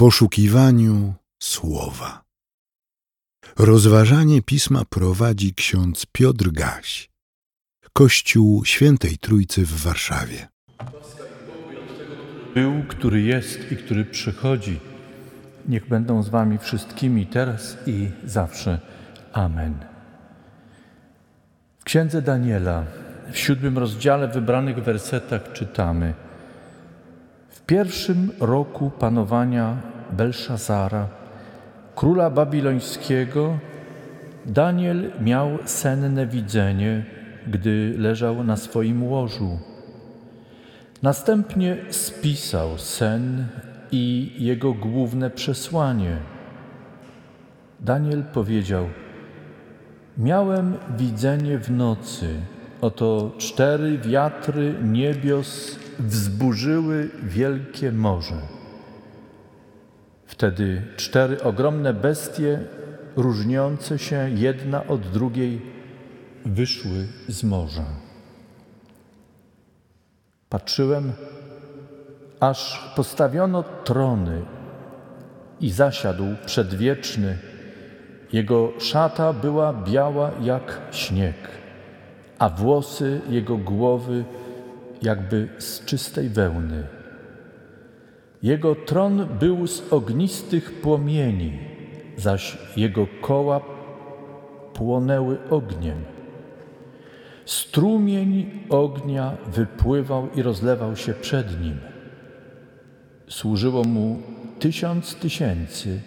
poszukiwaniu słowa. Rozważanie pisma prowadzi ksiądz Piotr Gaś, Kościół Świętej Trójcy w Warszawie. Był, który jest i który przychodzi. Niech będą z Wami wszystkimi teraz i zawsze. Amen. W księdze Daniela, w siódmym rozdziale, w wybranych wersetach czytamy: pierwszym roku panowania Belszazara, króla babilońskiego, Daniel miał senne widzenie, gdy leżał na swoim łożu. Następnie spisał sen i jego główne przesłanie. Daniel powiedział: Miałem widzenie w nocy. Oto cztery wiatry niebios wzburzyły wielkie morze. Wtedy cztery ogromne bestie, różniące się jedna od drugiej, wyszły z morza. Patrzyłem, aż postawiono trony i zasiadł przedwieczny. Jego szata była biała jak śnieg, a włosy jego głowy jakby z czystej wełny. Jego tron był z ognistych płomieni, zaś jego koła płonęły ogniem. Strumień ognia wypływał i rozlewał się przed nim. Służyło mu tysiąc tysięcy,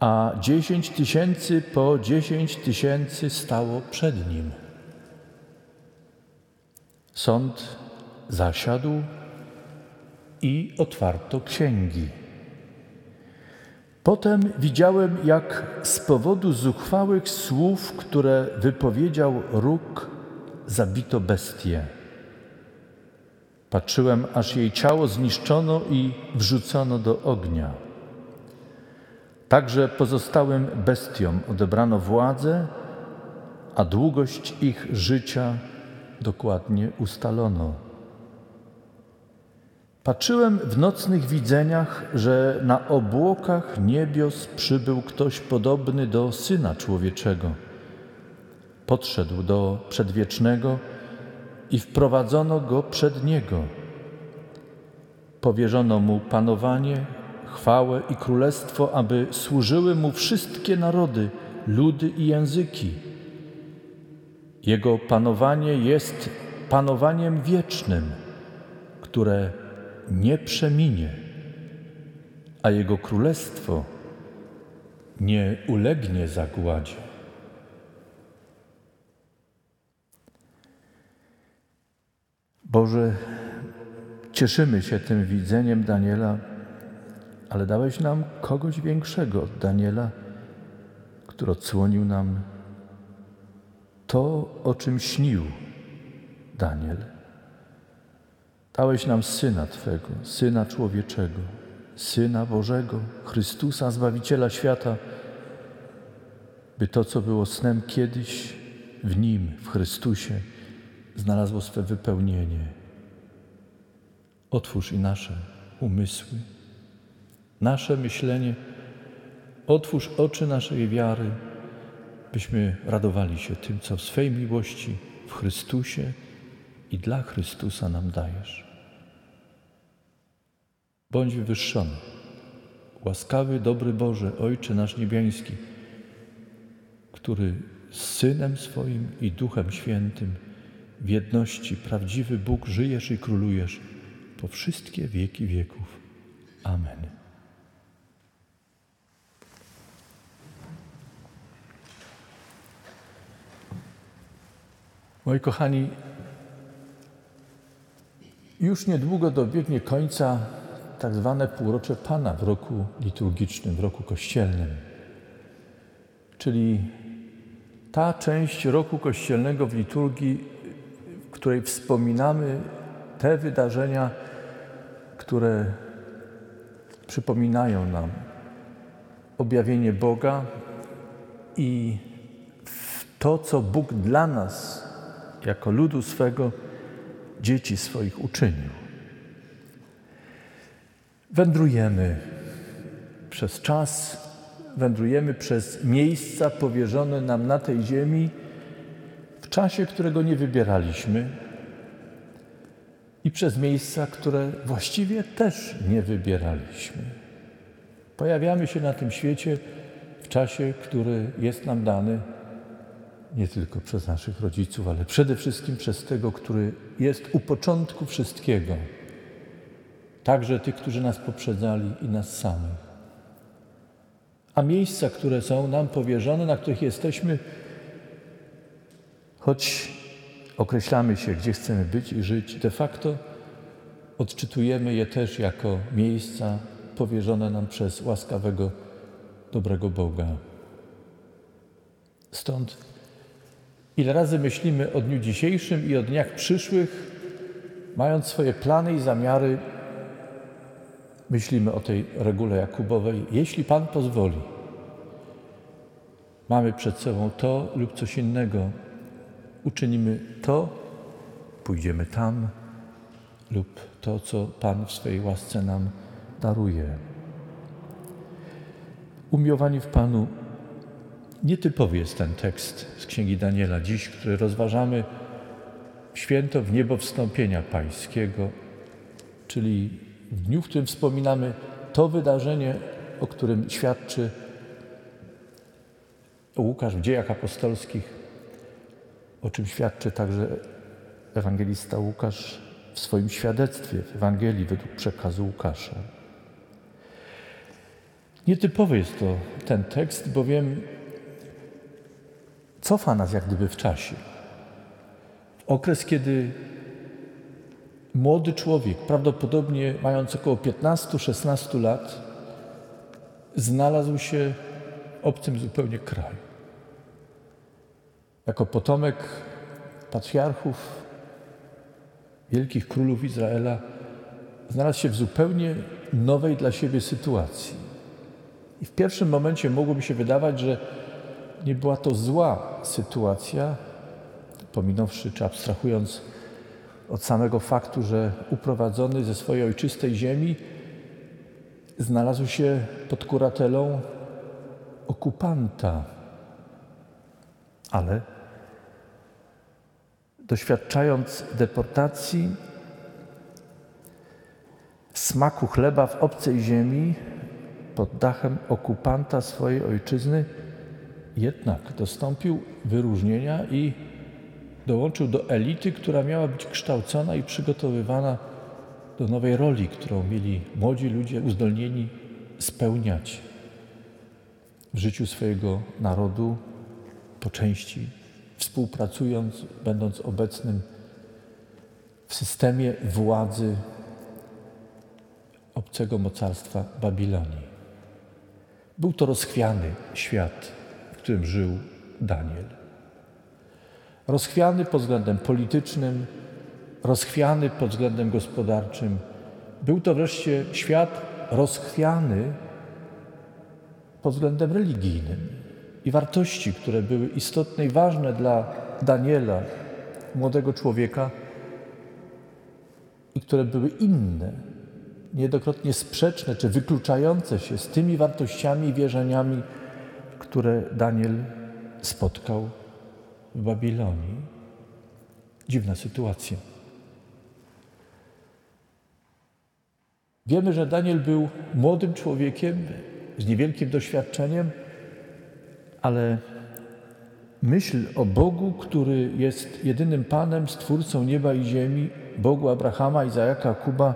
a dziesięć tysięcy po dziesięć tysięcy stało przed nim. Sąd zasiadł i otwarto księgi. Potem widziałem, jak z powodu zuchwałych słów, które wypowiedział róg, zabito bestię. Patrzyłem, aż jej ciało zniszczono i wrzucono do ognia. Także pozostałym bestiom odebrano władzę, a długość ich życia dokładnie ustalono. Patrzyłem w nocnych widzeniach, że na obłokach niebios przybył ktoś podobny do Syna Człowieczego. Podszedł do Przedwiecznego i wprowadzono go przed Niego. Powierzono mu panowanie, chwałę i królestwo, aby służyły mu wszystkie narody, ludy i języki. Jego panowanie jest panowaniem wiecznym, które nie przeminie, a Jego królestwo nie ulegnie zagładzie. Boże, cieszymy się tym widzeniem Daniela, ale dałeś nam kogoś większego od Daniela, który odsłonił nam to, o czym śnił Daniel. Dałeś nam Syna Twego, Syna Człowieczego, Syna Bożego, Chrystusa, Zbawiciela świata, by to, co było snem kiedyś, w Nim, w Chrystusie, znalazło swe wypełnienie. Otwórz i nasze umysły, nasze myślenie, otwórz oczy naszej wiary, byśmy radowali się tym, co w swej miłości w Chrystusie i dla Chrystusa nam dajesz. Bądź wywyższony. Łaskawy, dobry Boże, Ojcze nasz niebiański, który z Synem swoim i Duchem Świętym w jedności prawdziwy Bóg żyjesz i królujesz po wszystkie wieki wieków. Amen. Moi kochani, już niedługo dobiegnie końca tak zwane półrocze Pana w roku liturgicznym, w roku kościelnym. Czyli ta część roku kościelnego w liturgii, w której wspominamy te wydarzenia, które przypominają nam objawienie Boga i to, co Bóg dla nas, jako ludu swego, dzieci swoich uczynił. Wędrujemy przez czas wędrujemy przez miejsca powierzone nam na tej ziemi w czasie, którego nie wybieraliśmy i przez miejsca, które właściwie też nie wybieraliśmy. Pojawiamy się na tym świecie w czasie, który jest nam dany nie tylko przez naszych rodziców, ale przede wszystkim przez tego, który jest u początku wszystkiego, także tych, którzy nas poprzedzali i nas samych. A miejsca, które są nam powierzone, na których jesteśmy, choć określamy się, gdzie chcemy być i żyć, de facto odczytujemy je też jako miejsca powierzone nam przez łaskawego, dobrego Boga. Stąd ile razy myślimy o dniu dzisiejszym i o dniach przyszłych, mając swoje plany i zamiary, myślimy o tej regule Jakubowej, jeśli Pan pozwoli. Mamy przed sobą to lub coś innego. Uczynimy to, pójdziemy tam, lub to, co Pan w swojej łasce nam daruje. Umiłowani w Panu, nietypowy jest ten tekst z Księgi Daniela dziś, który rozważamy święto w niebo wstąpienia Pańskiego, czyli w dniu, w którym wspominamy to wydarzenie, o którym świadczy Łukasz w dziejach apostolskich, o czym świadczy także ewangelista Łukasz w swoim świadectwie w Ewangelii według przekazu Łukasza. Nietypowy jest to ten tekst, bowiem cofa nas jak gdyby w czasie. W okres, kiedy młody człowiek, prawdopodobnie mając około 15-16 lat, znalazł się w obcym zupełnie kraju. Jako potomek patriarchów, wielkich królów Izraela, znalazł się w zupełnie nowej dla siebie sytuacji. I w pierwszym momencie mogłoby się wydawać, że nie była to zła sytuacja, pominąwszy czy abstrahując od samego faktu, że uprowadzony ze swojej ojczystej ziemi znalazł się pod kuratelą okupanta. Ale doświadczając deportacji, smaku chleba w obcej ziemi pod dachem okupanta swojej ojczyzny, jednak dostąpił wyróżnienia i dołączył do elity, która miała być kształcona i przygotowywana do nowej roli, którą mieli młodzi ludzie uzdolnieni spełniać w życiu swojego narodu po części współpracując, będąc obecnym w systemie władzy obcego mocarstwa Babilonii. Był to rozchwiany świat, którym żył Daniel. Rozchwiany pod względem politycznym, rozchwiany pod względem gospodarczym. Był to wreszcie świat rozchwiany pod względem religijnym i wartości, które były istotne i ważne dla Daniela, młodego człowieka, i które były inne, niejednokrotnie sprzeczne czy wykluczające się z tymi wartościami i wierzeniami, które Daniel spotkał w Babilonii. Dziwna sytuacja. Wiemy, że Daniel był młodym człowiekiem z niewielkim doświadczeniem, ale myśl o Bogu, który jest jedynym Panem, Stwórcą nieba i ziemi, Bogu Abrahama, Izaaka, Kuba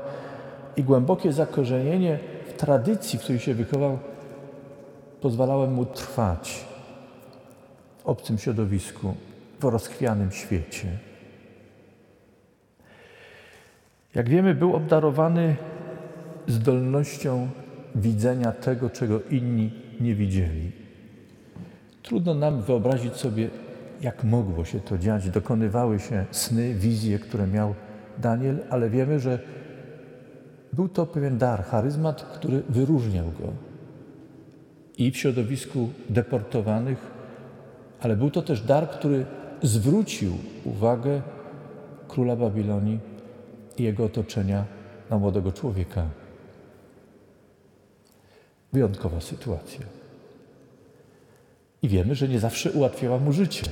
i głębokie zakorzenienie w tradycji, w której się wychował, pozwalały mu trwać w obcym środowisku, w rozchwianym świecie. Jak wiemy, był obdarowany zdolnością widzenia tego, czego inni nie widzieli. Trudno nam wyobrazić sobie, jak mogło się to dziać. Dokonywały się sny, wizje, które miał Daniel, ale wiemy, że był to pewien dar, charyzmat, który wyróżniał go i w środowisku deportowanych, ale był to też dar, który zwrócił uwagę króla Babilonii i jego otoczenia na młodego człowieka. Wyjątkowa sytuacja. I wiemy, że nie zawsze ułatwiała mu życie.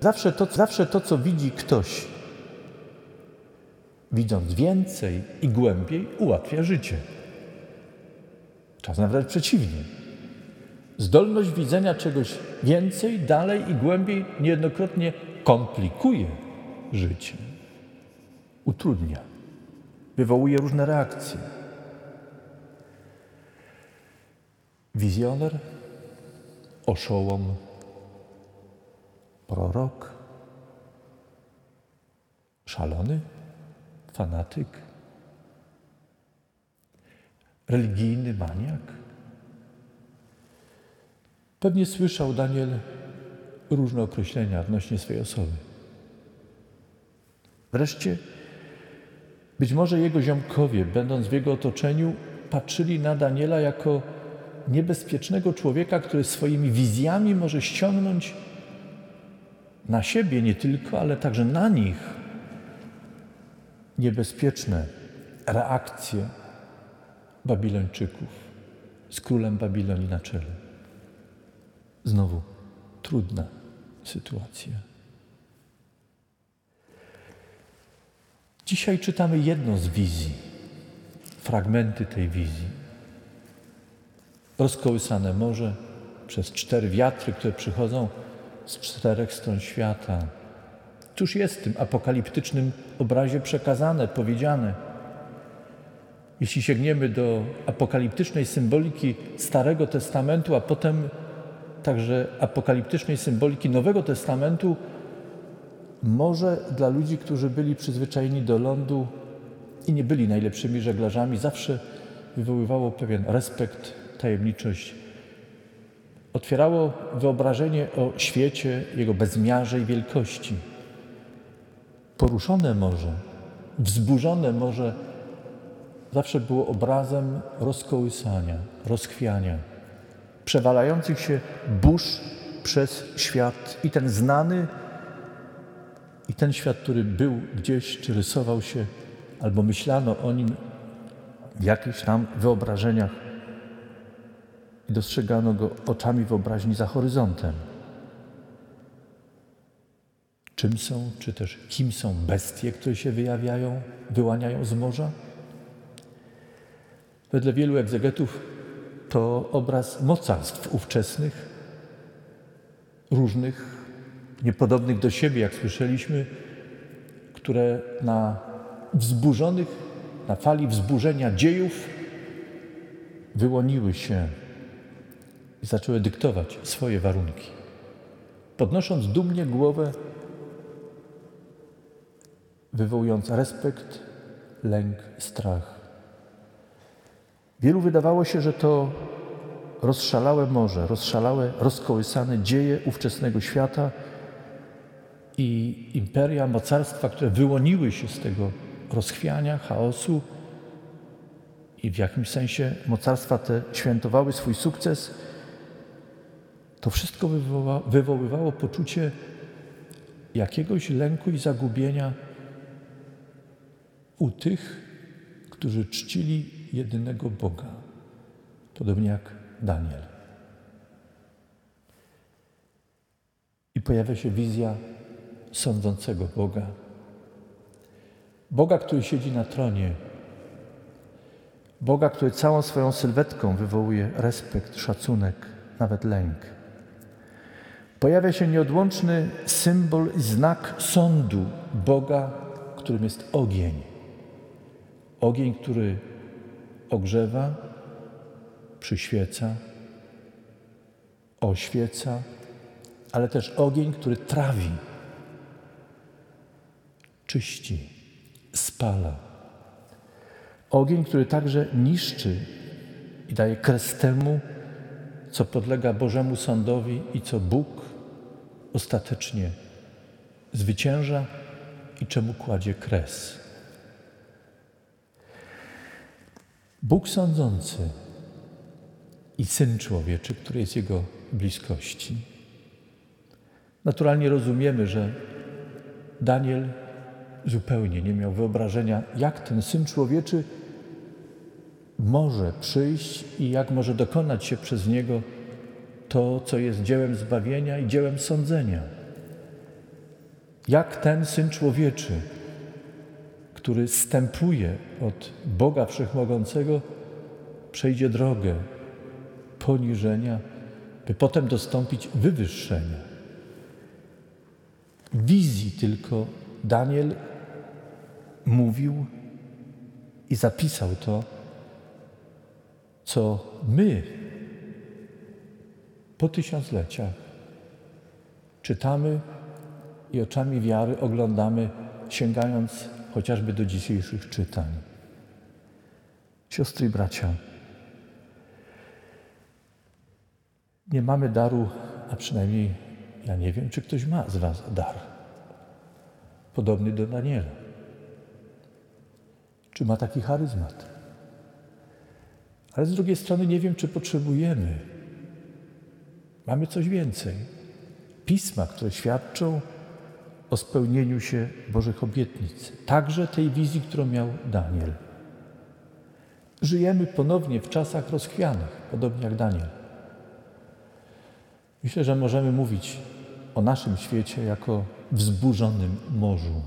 Zawsze to, zawsze to, co widzi ktoś, widząc więcej i głębiej, ułatwia życie. Czasem wręcz przeciwnie. Zdolność widzenia czegoś więcej, dalej i głębiej niejednokrotnie komplikuje życie, utrudnia, wywołuje różne reakcje. Wizjoner, oszołom, prorok, szalony, fanatyk, religijny maniak. Pewnie słyszał Daniel różne określenia odnośnie swojej osoby. Wreszcie, być może jego ziomkowie, będąc w jego otoczeniu, patrzyli na Daniela jako niebezpiecznego człowieka, który swoimi wizjami może ściągnąć na siebie nie tylko, ale także na nich niebezpieczne reakcje Babilończyków z królem Babilonii na czele. Znowu trudna sytuacja. Dzisiaj czytamy jedną z wizji, fragmenty tej wizji. Rozkołysane morze przez cztery wiatry, które przychodzą z czterech stron świata. Cóż jest w tym apokaliptycznym obrazie przekazane, powiedziane? Jeśli sięgniemy do apokaliptycznej symboliki Starego Testamentu, a potem także apokaliptycznej symboliki Nowego Testamentu, może dla ludzi, którzy byli przyzwyczajeni do lądu i nie byli najlepszymi żeglarzami, zawsze wywoływało pewien respekt, tajemniczość. Otwierało wyobrażenie o świecie, jego bezmiarze i wielkości. Poruszone morze, wzburzone morze zawsze było obrazem rozkołysania, rozchwiania, przewalających się burz przez świat i ten znany, i ten świat, który był gdzieś, czy rysował się, albo myślano o nim w jakichś tam wyobrażeniach i dostrzegano go oczami wyobraźni za horyzontem. Czym są, czy też kim są bestie, które się wyjawiają, wyłaniają z morza? Wedle wielu egzegetów to obraz mocarstw ówczesnych, różnych, niepodobnych do siebie, jak słyszeliśmy, które na wzburzonych, na fali wzburzenia dziejów wyłoniły się i zaczęły dyktować swoje warunki. Podnosząc dumnie głowę, wywołując respekt, lęk, strach. Wielu wydawało się, że to rozszalałe morze, rozszalałe, rozkołysane dzieje ówczesnego świata i imperia, mocarstwa, które wyłoniły się z tego rozchwiania, chaosu i w jakimś sensie mocarstwa te świętowały swój sukces, to wszystko wywoła, wywoływało poczucie jakiegoś lęku i zagubienia u tych, którzy czcili jedynego Boga, podobnie jak Daniel. I pojawia się wizja sądzącego Boga. Boga, który siedzi na tronie. Boga, który całą swoją sylwetką wywołuje respekt, szacunek, nawet lęk. Pojawia się nieodłączny symbol i znak sądu Boga, którym jest ogień. Ogień, który ogrzewa, przyświeca, oświeca, ale też ogień, który trawi, czyści, spala. Ogień, który także niszczy i daje kres temu, co podlega Bożemu Sądowi i co Bóg ostatecznie zwycięża i czemu kładzie kres. Bóg sądzący i Syn Człowieczy, który jest Jego bliskości. Naturalnie rozumiemy, że Daniel zupełnie nie miał wyobrażenia, jak ten Syn Człowieczy może przyjść i jak może dokonać się przez Niego to, co jest dziełem zbawienia i dziełem sądzenia. Jak ten Syn Człowieczy, który stępuje od Boga Wszechmogącego, przejdzie drogę poniżenia, by potem dostąpić wywyższenia. Wizji tylko Daniel mówił i zapisał to, co my po tysiącleciach czytamy i oczami wiary oglądamy, sięgając chociażby do dzisiejszych czytań. Siostry i bracia, nie mamy daru, a przynajmniej ja nie wiem, czy ktoś ma z Was dar, podobny do Daniela. Czy ma taki charyzmat? Ale z drugiej strony nie wiem, czy potrzebujemy. Mamy coś więcej. Pisma, które świadczą o spełnieniu się Bożych obietnic, także tej wizji, którą miał Daniel. Żyjemy ponownie w czasach rozchwianych, podobnie jak Daniel. Myślę, że możemy mówić o naszym świecie jako wzburzonym morzu.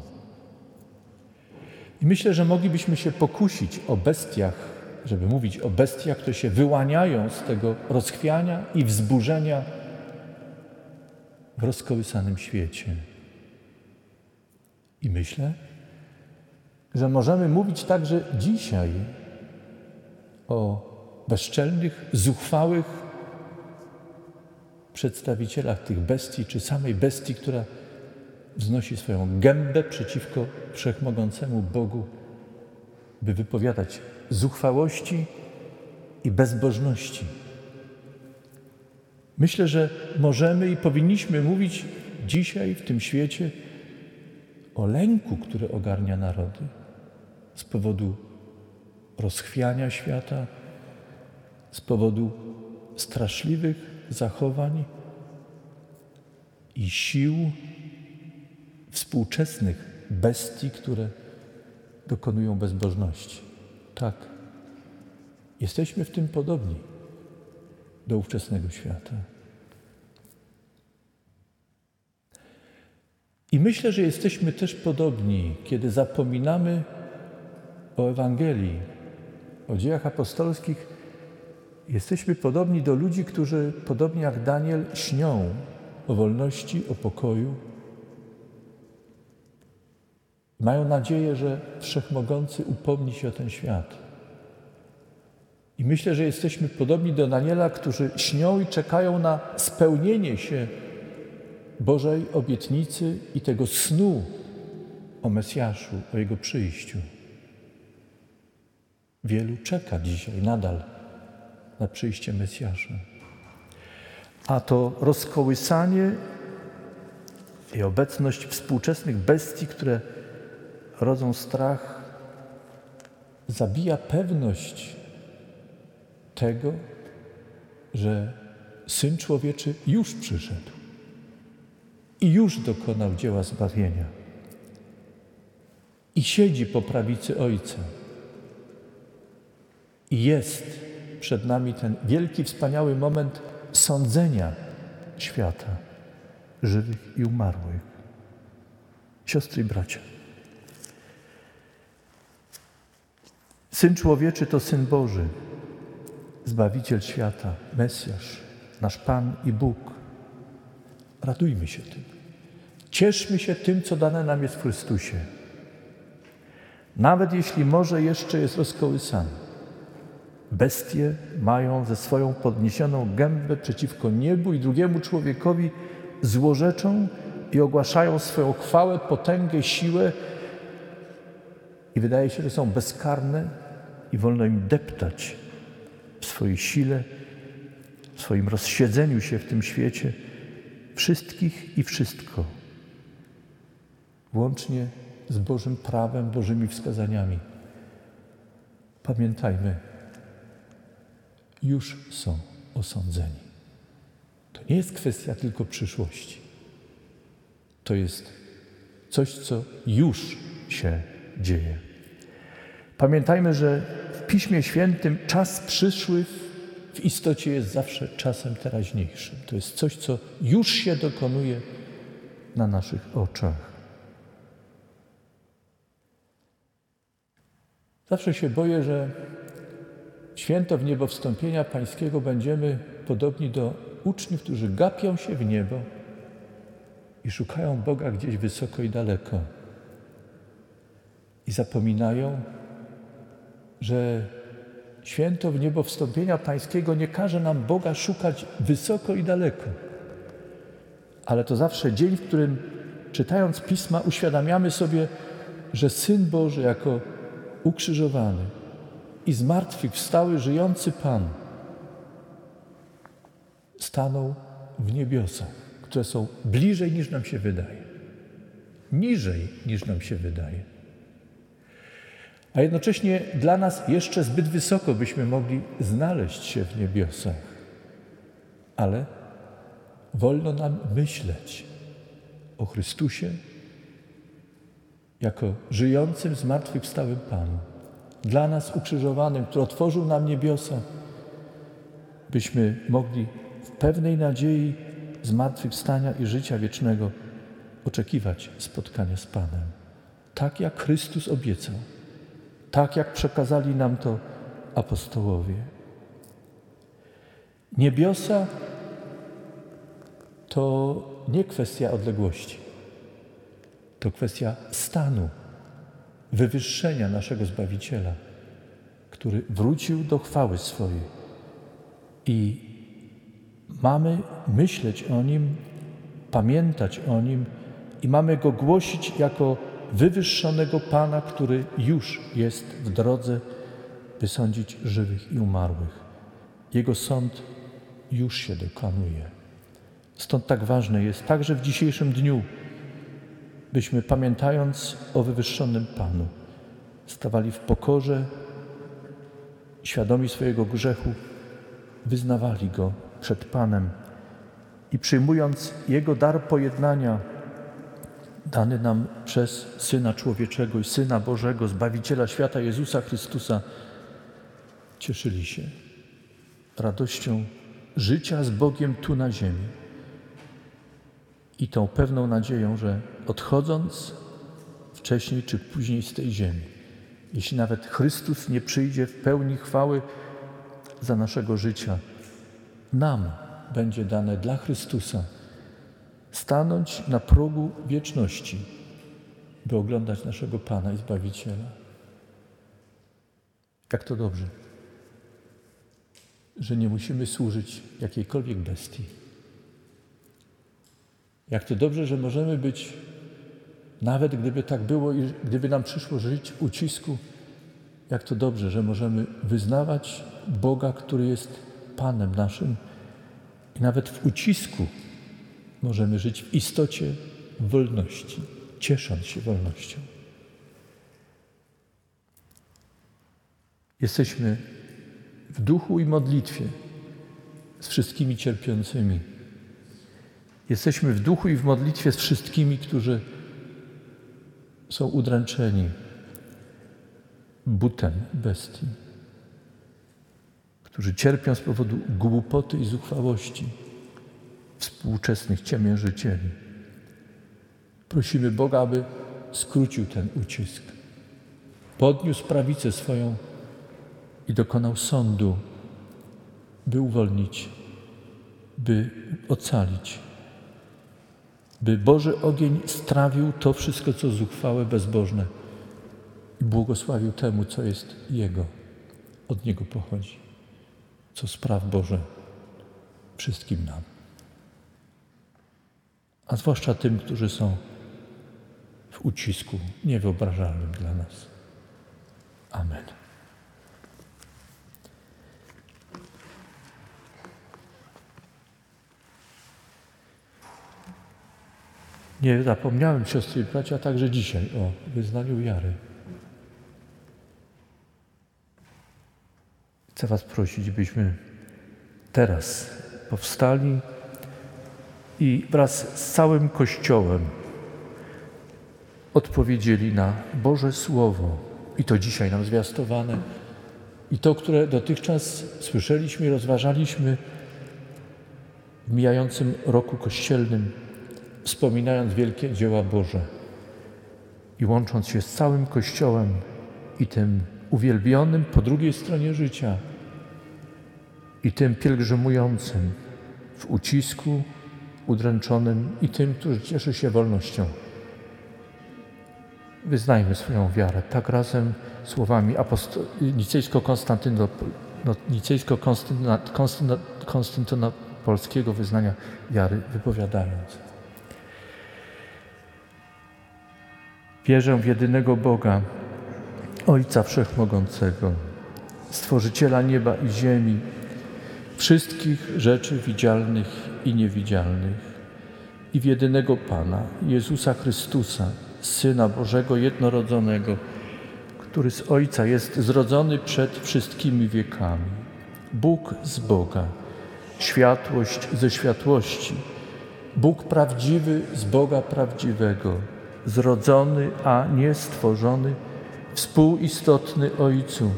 I myślę, że moglibyśmy się pokusić o bestiach, żeby mówić o bestiach, które się wyłaniają z tego rozchwiania i wzburzenia w rozkołysanym świecie. I myślę, że możemy mówić także dzisiaj o bezczelnych, zuchwałych przedstawicielach tych bestii, czy samej bestii, która wznosi swoją gębę przeciwko wszechmogącemu Bogu, by wypowiadać zuchwałości i bezbożności. Myślę, że możemy i powinniśmy mówić dzisiaj w tym świecie o lęku, który ogarnia narody z powodu rozchwiania świata, z powodu straszliwych zachowań i sił współczesnych bestii, które dokonują bezbożności. Tak, jesteśmy w tym podobni do ówczesnego świata. I myślę, że jesteśmy też podobni, kiedy zapominamy o Ewangelii, o dziejach apostolskich. Jesteśmy podobni do ludzi, którzy, podobnie jak Daniel, śnią o wolności, o pokoju. Mają nadzieję, że Wszechmogący upomni się o ten świat. I myślę, że jesteśmy podobni do Daniela, którzy śnią i czekają na spełnienie się Bożej obietnicy i tego snu o Mesjaszu, o Jego przyjściu. Wielu czeka dzisiaj nadal na przyjście Mesjasza. A to rozkołysanie i obecność współczesnych bestii, które rodzą strach, zabija pewność tego, że Syn Człowieczy już przyszedł i już dokonał dzieła zbawienia. I siedzi po prawicy Ojca. I jest przed nami ten wielki, wspaniały moment sądzenia świata, żywych i umarłych. Siostry i bracia. Syn człowieczy to syn Boży, Zbawiciel świata, Mesjasz, nasz Pan i Bóg. Radujmy się tym. Cieszmy się tym, co dane nam jest w Chrystusie. Nawet jeśli może jeszcze jest rozkołysany. Bestie mają ze swoją podniesioną gębę przeciwko niebu i drugiemu człowiekowi złorzeczą i ogłaszają swoją chwałę, potęgę, siłę i wydaje się, że są bezkarne i wolno im deptać w swojej sile, w swoim rozsiedzeniu się w tym świecie wszystkich i wszystko, włącznie z Bożym prawem, Bożymi wskazaniami. Pamiętajmy, już są osądzeni. To nie jest kwestia tylko przyszłości. To jest coś, co już się dzieje. Pamiętajmy, że w Piśmie Świętym czas przyszły w istocie jest zawsze czasem teraźniejszym. To jest coś, co już się dokonuje na naszych oczach. Zawsze się boję, że święto w niebo wstąpienia Pańskiego będziemy podobni do uczniów, którzy gapią się w niebo i szukają Boga gdzieś wysoko i daleko. I zapominają, że święto w niebo wstąpienia Pańskiego nie każe nam Boga szukać wysoko i daleko. Ale to zawsze dzień, w którym czytając pisma uświadamiamy sobie, że Syn Boży jako ukrzyżowany i zmartwychwstały żyjący Pan stanął w niebiosach, które są bliżej niż nam się wydaje, niżej niż nam się wydaje. A jednocześnie dla nas jeszcze zbyt wysoko byśmy mogli znaleźć się w niebiosach. Ale wolno nam myśleć o Chrystusie jako żyjącym, zmartwychwstałym Panu, dla nas ukrzyżowanym, który otworzył nam niebiosa, byśmy mogli w pewnej nadziei zmartwychwstania i życia wiecznego oczekiwać spotkania z Panem, tak jak Chrystus obiecał, tak jak przekazali nam to apostołowie. Niebiosa to nie kwestia odległości. To kwestia stanu, wywyższenia naszego Zbawiciela, który wrócił do chwały swojej. I mamy myśleć o Nim, pamiętać o Nim i mamy Go głosić jako wywyższonego Pana, który już jest w drodze, by sądzić żywych i umarłych. Jego sąd już się dokonuje. Stąd tak ważne jest także w dzisiejszym dniu, byśmy pamiętając o wywyższonym Panu, stawali w pokorze, świadomi swojego grzechu, wyznawali Go przed Panem i przyjmując Jego dar pojednania, dany nam przez Syna Człowieczego i Syna Bożego, Zbawiciela świata Jezusa Chrystusa, cieszyli się radością życia z Bogiem tu na ziemi i tą pewną nadzieją, że odchodząc wcześniej czy później z tej ziemi, jeśli nawet Chrystus nie przyjdzie w pełni chwały za naszego życia, nam będzie dane dla Chrystusa stanąć na progu wieczności, by oglądać naszego Pana i Zbawiciela. Jak to dobrze, że nie musimy służyć jakiejkolwiek bestii. Jak to dobrze, że możemy być, nawet gdyby tak było i gdyby nam przyszło żyć w ucisku, jak to dobrze, że możemy wyznawać Boga, który jest Panem naszym i nawet w ucisku możemy żyć w istocie wolności, ciesząc się wolnością. Jesteśmy w duchu i modlitwie z wszystkimi cierpiącymi. Jesteśmy w duchu i w modlitwie z wszystkimi, którzy są udręczeni butem bestii, którzy cierpią z powodu głupoty i zuchwałości współczesnych ciemiężycieli. Prosimy Boga, aby skrócił ten ucisk, podniósł prawicę swoją i dokonał sądu, by uwolnić, by ocalić, by Boży ogień strawił to wszystko, co zuchwałe, bezbożne i błogosławił temu, co jest Jego, od Niego pochodzi, co spraw Boże wszystkim nam a zwłaszcza tym, którzy są w ucisku niewyobrażalnym dla nas. Amen. Nie zapomniałem, siostry i bracia, także dzisiaj o wyznaniu wiary. Chcę Was prosić, byśmy teraz powstali i wraz z całym Kościołem odpowiedzieli na Boże Słowo, i to dzisiaj nam zwiastowane, I to, które dotychczas słyszeliśmy i rozważaliśmy w mijającym roku kościelnym, wspominając wielkie dzieła Boże i łącząc się z całym Kościołem i tym uwielbionym po drugiej stronie życia i tym pielgrzymującym w ucisku, udręczonym i tym, który cieszy się wolnością. Wyznajmy swoją wiarę, tak razem słowami nicejsko-konstantynopolskiego nicejsko wyznania wiary wypowiadając. Wierzę w jedynego Boga, Ojca Wszechmogącego, Stworzyciela nieba i ziemi, wszystkich rzeczy widzialnych i niewidzialnych, i w jedynego Pana, Jezusa Chrystusa, Syna Bożego jednorodzonego, który z Ojca jest zrodzony przed wszystkimi wiekami. Bóg z Boga, światłość ze światłości, Bóg prawdziwy z Boga prawdziwego, zrodzony, a nie stworzony, współistotny Ojcu,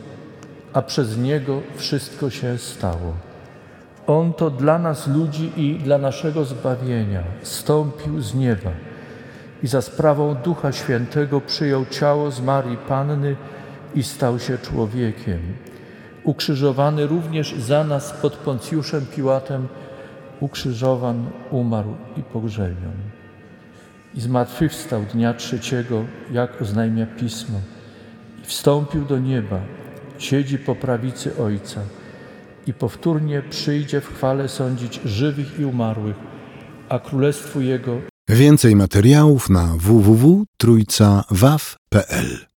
a przez Niego wszystko się stało. On to dla nas ludzi i dla naszego zbawienia stąpił z nieba i za sprawą Ducha Świętego przyjął ciało z Marii Panny i stał się człowiekiem. Ukrzyżowany również za nas pod Poncjuszem Piłatem, ukrzyżowan, umarł i pogrzebion. I zmartwychwstał dnia trzeciego, jak oznajmia Pismo, i wstąpił do nieba, siedzi po prawicy Ojca i powtórnie przyjdzie w chwale sądzić żywych i umarłych, a królestwu Jego Więcej materiałów na www.trójcawaw.pl